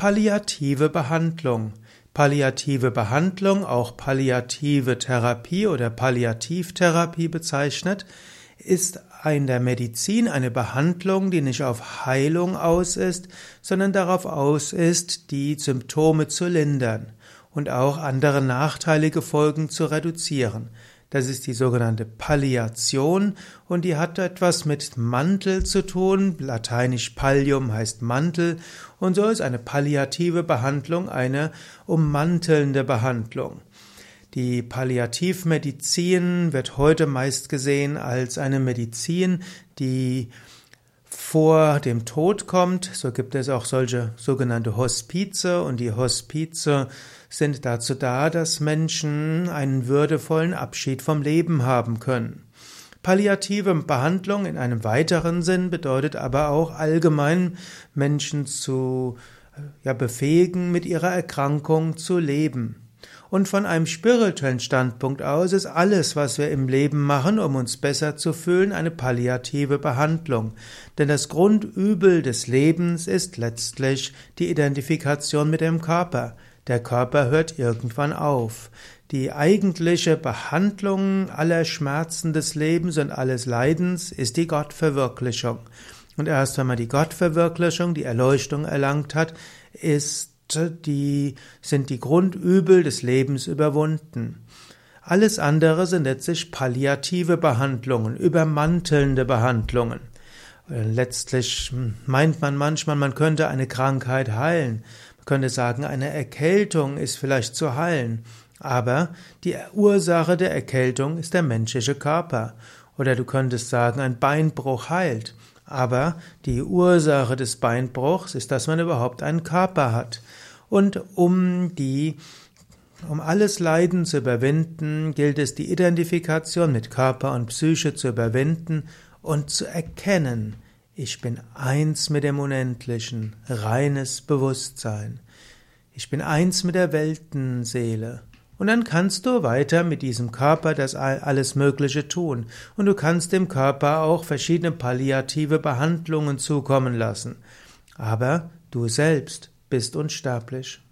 Palliative Behandlung. Palliative Behandlung, auch palliative Therapie oder Palliativtherapie bezeichnet, ist in der Medizin eine Behandlung, die nicht auf Heilung aus ist, sondern darauf aus ist, die Symptome zu lindern und auch andere nachteilige Folgen zu reduzieren. Das ist die sogenannte Palliation und die hat etwas mit Mantel zu tun. Lateinisch Pallium heißt Mantel und so ist eine palliative Behandlung eine ummantelnde Behandlung. Die Palliativmedizin wird heute meist gesehen als eine Medizin, die vor dem Tod kommt. So gibt es auch solche sogenannte Hospize und die Hospize sind dazu da, dass Menschen einen würdevollen Abschied vom Leben haben können. Palliative Behandlung in einem weiteren Sinn bedeutet aber auch allgemein Menschen zu ja, befähigen, mit ihrer Erkrankung zu leben. Und von einem spirituellen Standpunkt aus ist alles, was wir im Leben machen, um uns besser zu fühlen, eine palliative Behandlung. Denn das Grundübel des Lebens ist letztlich die Identifikation mit dem Körper. Der Körper hört irgendwann auf. Die eigentliche Behandlung aller Schmerzen des Lebens und alles Leidens ist die Gottverwirklichung. Und erst wenn man die Gottverwirklichung, die Erleuchtung erlangt hat, ist die, sind die Grundübel des Lebens überwunden. Alles andere sind letztlich palliative Behandlungen, übermantelnde Behandlungen. Letztlich meint man manchmal, man könnte eine Krankheit heilen. Man könnte sagen, eine Erkältung ist vielleicht zu heilen. Aber die Ursache der Erkältung ist der menschliche Körper. Oder du könntest sagen, ein Beinbruch heilt. Aber die Ursache des Beinbruchs ist, dass man überhaupt einen Körper hat. Und um die um alles Leiden zu überwinden, gilt es, die Identifikation mit Körper und Psyche zu überwinden und zu erkennen, ich bin eins mit dem Unendlichen, reines Bewusstsein. Ich bin eins mit der Weltenseele. Und dann kannst du weiter mit diesem Körper das alles Mögliche tun. Und du kannst dem Körper auch verschiedene palliative Behandlungen zukommen lassen. Aber du selbst bist unsterblich.